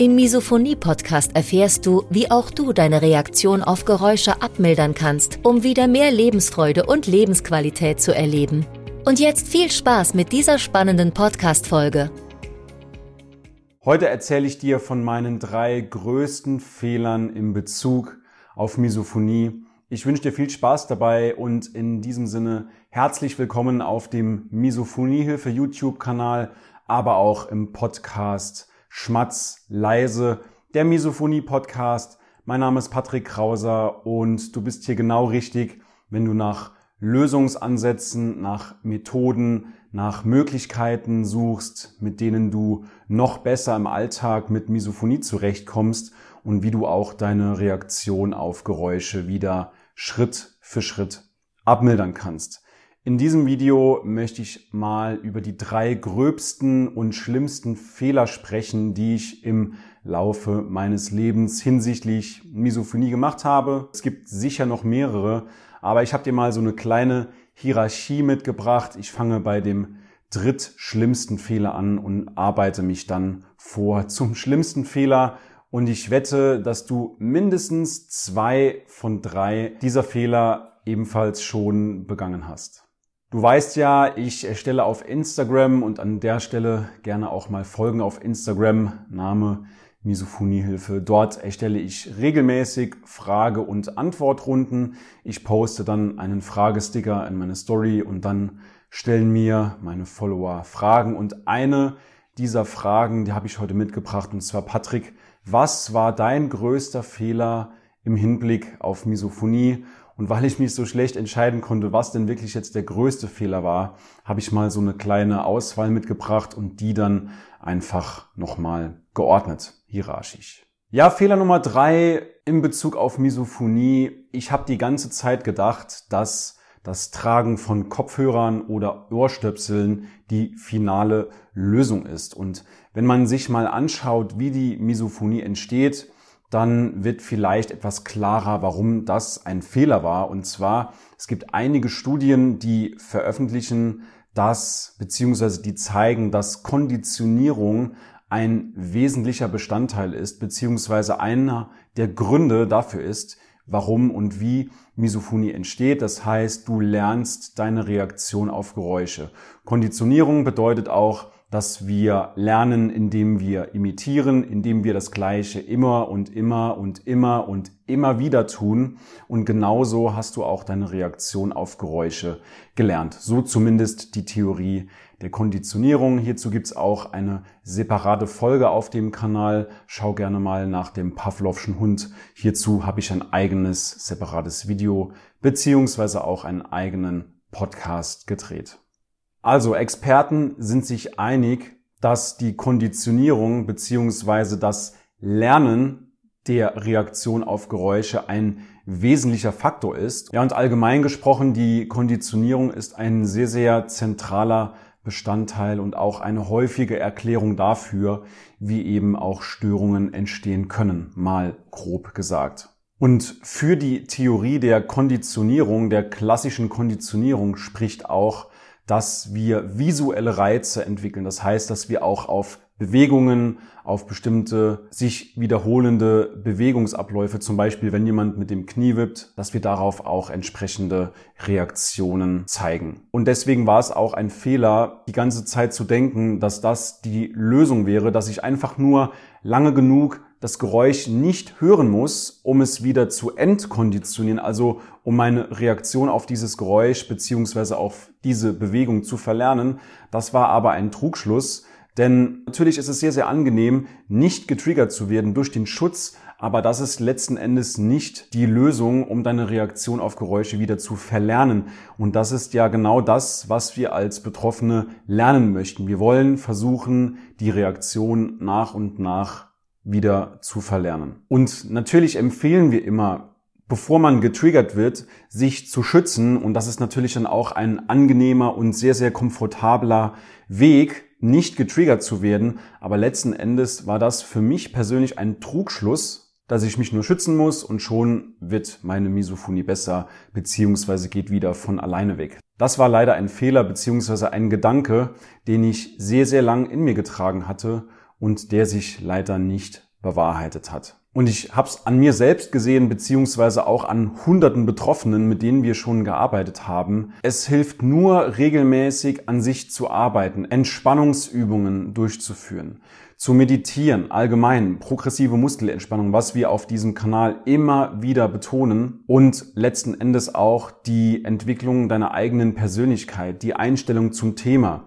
Im Misophonie-Podcast erfährst du, wie auch du deine Reaktion auf Geräusche abmildern kannst, um wieder mehr Lebensfreude und Lebensqualität zu erleben. Und jetzt viel Spaß mit dieser spannenden Podcast-Folge. Heute erzähle ich dir von meinen drei größten Fehlern in Bezug auf Misophonie ich wünsche dir viel Spaß dabei und in diesem Sinne herzlich willkommen auf dem Misophoniehilfe YouTube-Kanal, aber auch im Podcast Schmatz leise, der Misophonie-Podcast. Mein Name ist Patrick Krauser und du bist hier genau richtig, wenn du nach Lösungsansätzen, nach Methoden, nach Möglichkeiten suchst, mit denen du noch besser im Alltag mit Misophonie zurechtkommst und wie du auch deine Reaktion auf Geräusche wieder Schritt für Schritt abmildern kannst. In diesem Video möchte ich mal über die drei gröbsten und schlimmsten Fehler sprechen, die ich im Laufe meines Lebens hinsichtlich Misophonie gemacht habe. Es gibt sicher noch mehrere, aber ich habe dir mal so eine kleine Hierarchie mitgebracht. Ich fange bei dem drittschlimmsten Fehler an und arbeite mich dann vor zum schlimmsten Fehler und ich wette, dass du mindestens zwei von drei dieser Fehler ebenfalls schon begangen hast. Du weißt ja, ich erstelle auf Instagram und an der Stelle gerne auch mal folgen auf Instagram, Name Misophoniehilfe. Dort erstelle ich regelmäßig Frage- und Antwortrunden. Ich poste dann einen Fragesticker in meine Story und dann stellen mir meine Follower Fragen. Und eine dieser Fragen, die habe ich heute mitgebracht, und zwar Patrick, was war dein größter Fehler im Hinblick auf Misophonie? Und weil ich mich so schlecht entscheiden konnte, was denn wirklich jetzt der größte Fehler war, habe ich mal so eine kleine Auswahl mitgebracht und die dann einfach nochmal geordnet, hierarchisch. Ja, Fehler Nummer drei in Bezug auf Misophonie. Ich habe die ganze Zeit gedacht, dass das Tragen von Kopfhörern oder Ohrstöpseln die finale Lösung ist. Und wenn man sich mal anschaut, wie die Misophonie entsteht, dann wird vielleicht etwas klarer, warum das ein Fehler war. Und zwar, es gibt einige Studien, die veröffentlichen, dass, beziehungsweise die zeigen, dass Konditionierung ein wesentlicher Bestandteil ist, beziehungsweise einer der Gründe dafür ist, warum und wie Misophonie entsteht. Das heißt, du lernst deine Reaktion auf Geräusche. Konditionierung bedeutet auch, dass wir lernen, indem wir imitieren, indem wir das Gleiche immer und immer und immer und immer wieder tun. Und genauso hast du auch deine Reaktion auf Geräusche gelernt. So zumindest die Theorie der Konditionierung. Hierzu gibt's auch eine separate Folge auf dem Kanal. Schau gerne mal nach dem Pavlovschen Hund. Hierzu habe ich ein eigenes separates Video beziehungsweise auch einen eigenen Podcast gedreht. Also Experten sind sich einig, dass die Konditionierung beziehungsweise das Lernen der Reaktion auf Geräusche ein wesentlicher Faktor ist. Ja, und allgemein gesprochen, die Konditionierung ist ein sehr, sehr zentraler Bestandteil und auch eine häufige Erklärung dafür, wie eben auch Störungen entstehen können, mal grob gesagt. Und für die Theorie der Konditionierung, der klassischen Konditionierung spricht auch dass wir visuelle Reize entwickeln. Das heißt, dass wir auch auf Bewegungen, auf bestimmte sich wiederholende Bewegungsabläufe, zum Beispiel wenn jemand mit dem Knie wippt, dass wir darauf auch entsprechende Reaktionen zeigen. Und deswegen war es auch ein Fehler, die ganze Zeit zu denken, dass das die Lösung wäre, dass ich einfach nur lange genug das Geräusch nicht hören muss, um es wieder zu entkonditionieren, also um meine Reaktion auf dieses Geräusch beziehungsweise auf diese Bewegung zu verlernen. Das war aber ein Trugschluss, denn natürlich ist es sehr, sehr angenehm, nicht getriggert zu werden durch den Schutz, aber das ist letzten Endes nicht die Lösung, um deine Reaktion auf Geräusche wieder zu verlernen. Und das ist ja genau das, was wir als Betroffene lernen möchten. Wir wollen versuchen, die Reaktion nach und nach wieder zu verlernen. Und natürlich empfehlen wir immer, bevor man getriggert wird, sich zu schützen. Und das ist natürlich dann auch ein angenehmer und sehr, sehr komfortabler Weg, nicht getriggert zu werden. Aber letzten Endes war das für mich persönlich ein Trugschluss, dass ich mich nur schützen muss und schon wird meine Misophonie besser beziehungsweise geht wieder von alleine weg. Das war leider ein Fehler beziehungsweise ein Gedanke, den ich sehr, sehr lang in mir getragen hatte und der sich leider nicht bewahrheitet hat. Und ich habe es an mir selbst gesehen, beziehungsweise auch an hunderten Betroffenen, mit denen wir schon gearbeitet haben. Es hilft nur regelmäßig an sich zu arbeiten, Entspannungsübungen durchzuführen, zu meditieren, allgemein progressive Muskelentspannung, was wir auf diesem Kanal immer wieder betonen und letzten Endes auch die Entwicklung deiner eigenen Persönlichkeit, die Einstellung zum Thema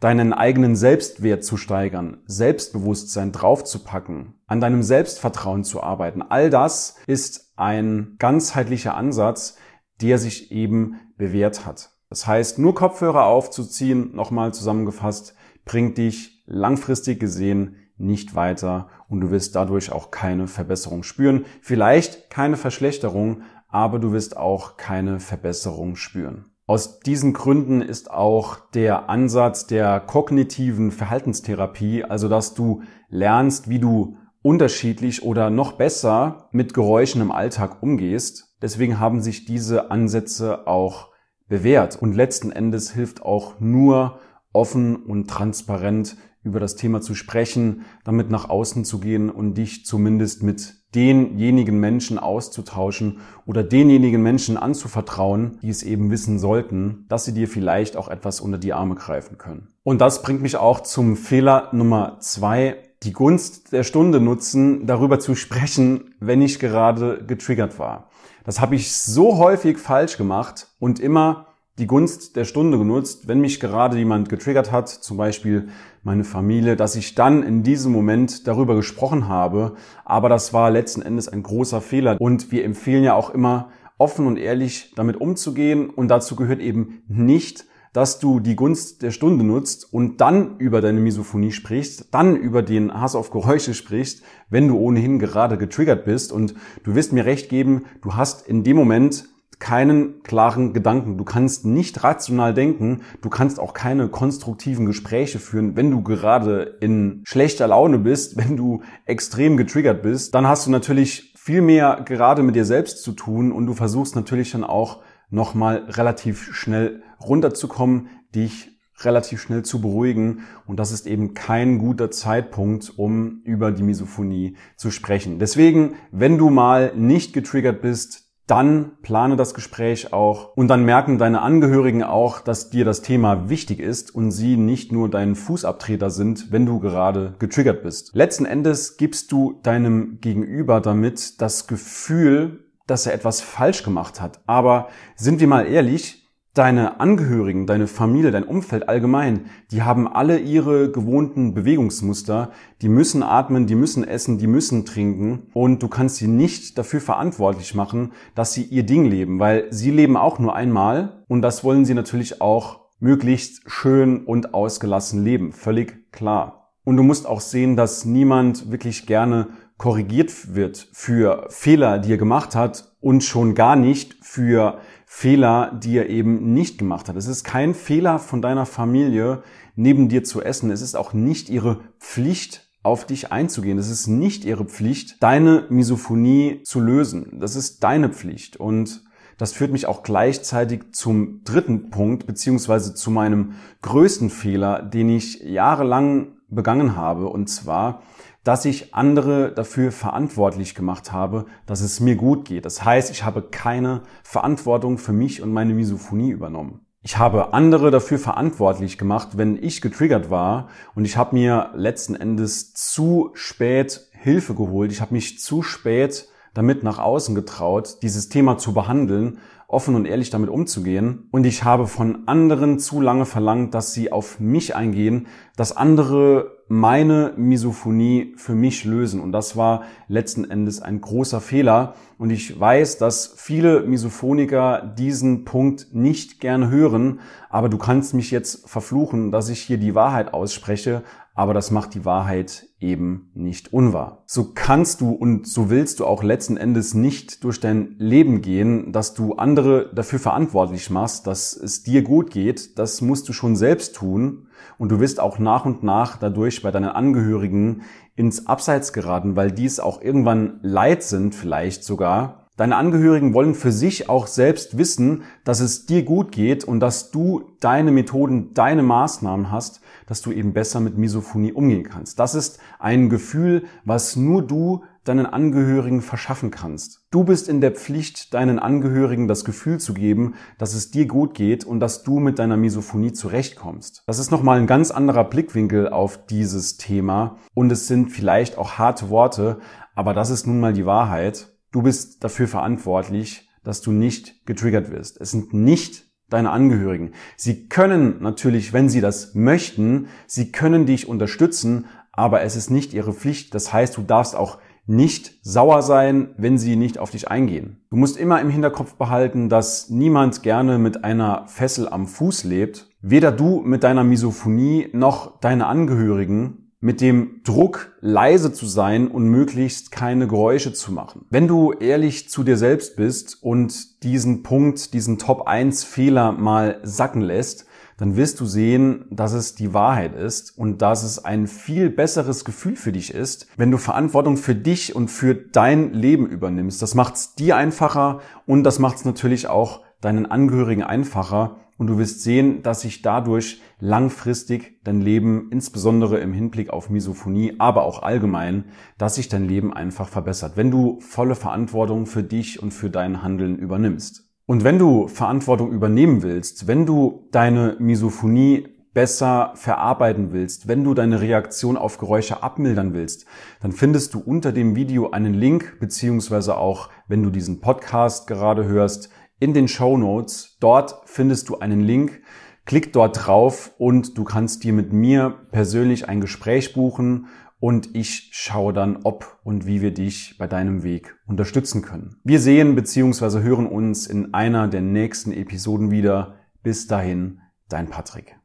deinen eigenen Selbstwert zu steigern, Selbstbewusstsein draufzupacken, an deinem Selbstvertrauen zu arbeiten. All das ist ein ganzheitlicher Ansatz, der sich eben bewährt hat. Das heißt, nur Kopfhörer aufzuziehen, nochmal zusammengefasst, bringt dich langfristig gesehen nicht weiter und du wirst dadurch auch keine Verbesserung spüren. Vielleicht keine Verschlechterung, aber du wirst auch keine Verbesserung spüren. Aus diesen Gründen ist auch der Ansatz der kognitiven Verhaltenstherapie, also dass du lernst, wie du unterschiedlich oder noch besser mit Geräuschen im Alltag umgehst. Deswegen haben sich diese Ansätze auch bewährt. Und letzten Endes hilft auch nur offen und transparent über das Thema zu sprechen, damit nach außen zu gehen und dich zumindest mit denjenigen Menschen auszutauschen oder denjenigen Menschen anzuvertrauen, die es eben wissen sollten, dass sie dir vielleicht auch etwas unter die Arme greifen können. Und das bringt mich auch zum Fehler Nummer zwei, die Gunst der Stunde nutzen, darüber zu sprechen, wenn ich gerade getriggert war. Das habe ich so häufig falsch gemacht und immer die Gunst der Stunde genutzt, wenn mich gerade jemand getriggert hat, zum Beispiel meine Familie, dass ich dann in diesem Moment darüber gesprochen habe. Aber das war letzten Endes ein großer Fehler. Und wir empfehlen ja auch immer, offen und ehrlich damit umzugehen. Und dazu gehört eben nicht, dass du die Gunst der Stunde nutzt und dann über deine Misophonie sprichst, dann über den Hass auf Geräusche sprichst, wenn du ohnehin gerade getriggert bist. Und du wirst mir recht geben, du hast in dem Moment keinen klaren Gedanken. Du kannst nicht rational denken. Du kannst auch keine konstruktiven Gespräche führen, wenn du gerade in schlechter Laune bist, wenn du extrem getriggert bist. Dann hast du natürlich viel mehr gerade mit dir selbst zu tun und du versuchst natürlich dann auch nochmal relativ schnell runterzukommen, dich relativ schnell zu beruhigen. Und das ist eben kein guter Zeitpunkt, um über die Misophonie zu sprechen. Deswegen, wenn du mal nicht getriggert bist, dann plane das Gespräch auch und dann merken deine Angehörigen auch, dass dir das Thema wichtig ist und sie nicht nur dein Fußabtreter sind, wenn du gerade getriggert bist. Letzten Endes gibst du deinem Gegenüber damit das Gefühl, dass er etwas falsch gemacht hat. Aber sind wir mal ehrlich, Deine Angehörigen, deine Familie, dein Umfeld allgemein, die haben alle ihre gewohnten Bewegungsmuster, die müssen atmen, die müssen essen, die müssen trinken. Und du kannst sie nicht dafür verantwortlich machen, dass sie ihr Ding leben, weil sie leben auch nur einmal. Und das wollen sie natürlich auch möglichst schön und ausgelassen leben, völlig klar. Und du musst auch sehen, dass niemand wirklich gerne korrigiert wird für Fehler, die er gemacht hat und schon gar nicht für Fehler, die er eben nicht gemacht hat. Es ist kein Fehler von deiner Familie, neben dir zu essen. Es ist auch nicht ihre Pflicht, auf dich einzugehen. Es ist nicht ihre Pflicht, deine Misophonie zu lösen. Das ist deine Pflicht. Und das führt mich auch gleichzeitig zum dritten Punkt, beziehungsweise zu meinem größten Fehler, den ich jahrelang begangen habe. Und zwar, dass ich andere dafür verantwortlich gemacht habe, dass es mir gut geht. Das heißt, ich habe keine Verantwortung für mich und meine Misophonie übernommen. Ich habe andere dafür verantwortlich gemacht, wenn ich getriggert war und ich habe mir letzten Endes zu spät Hilfe geholt. Ich habe mich zu spät damit nach außen getraut, dieses Thema zu behandeln, offen und ehrlich damit umzugehen. Und ich habe von anderen zu lange verlangt, dass sie auf mich eingehen, dass andere meine Misophonie für mich lösen. Und das war letzten Endes ein großer Fehler. Und ich weiß, dass viele Misophoniker diesen Punkt nicht gerne hören. Aber du kannst mich jetzt verfluchen, dass ich hier die Wahrheit ausspreche. Aber das macht die Wahrheit eben nicht unwahr. So kannst du und so willst du auch letzten Endes nicht durch dein Leben gehen, dass du andere dafür verantwortlich machst, dass es dir gut geht. Das musst du schon selbst tun und du wirst auch nach und nach dadurch bei deinen Angehörigen ins Abseits geraten, weil dies auch irgendwann leid sind vielleicht sogar Deine Angehörigen wollen für sich auch selbst wissen, dass es dir gut geht und dass du deine Methoden, deine Maßnahmen hast, dass du eben besser mit Misophonie umgehen kannst. Das ist ein Gefühl, was nur du deinen Angehörigen verschaffen kannst. Du bist in der Pflicht, deinen Angehörigen das Gefühl zu geben, dass es dir gut geht und dass du mit deiner Misophonie zurechtkommst. Das ist nochmal ein ganz anderer Blickwinkel auf dieses Thema und es sind vielleicht auch harte Worte, aber das ist nun mal die Wahrheit. Du bist dafür verantwortlich, dass du nicht getriggert wirst. Es sind nicht deine Angehörigen. Sie können natürlich, wenn sie das möchten, sie können dich unterstützen, aber es ist nicht ihre Pflicht. Das heißt, du darfst auch nicht sauer sein, wenn sie nicht auf dich eingehen. Du musst immer im Hinterkopf behalten, dass niemand gerne mit einer Fessel am Fuß lebt. Weder du mit deiner Misophonie noch deine Angehörigen mit dem Druck, leise zu sein und möglichst keine Geräusche zu machen. Wenn du ehrlich zu dir selbst bist und diesen Punkt, diesen Top 1 Fehler mal sacken lässt, dann wirst du sehen, dass es die Wahrheit ist und dass es ein viel besseres Gefühl für dich ist, wenn du Verantwortung für dich und für dein Leben übernimmst. Das macht es dir einfacher und das macht es natürlich auch deinen Angehörigen einfacher, und du wirst sehen, dass sich dadurch langfristig dein Leben, insbesondere im Hinblick auf Misophonie, aber auch allgemein, dass sich dein Leben einfach verbessert, wenn du volle Verantwortung für dich und für dein Handeln übernimmst. Und wenn du Verantwortung übernehmen willst, wenn du deine Misophonie besser verarbeiten willst, wenn du deine Reaktion auf Geräusche abmildern willst, dann findest du unter dem Video einen Link, beziehungsweise auch, wenn du diesen Podcast gerade hörst, in den Show Notes. Dort findest du einen Link. Klick dort drauf und du kannst dir mit mir persönlich ein Gespräch buchen und ich schaue dann, ob und wie wir dich bei deinem Weg unterstützen können. Wir sehen bzw. hören uns in einer der nächsten Episoden wieder. Bis dahin, dein Patrick.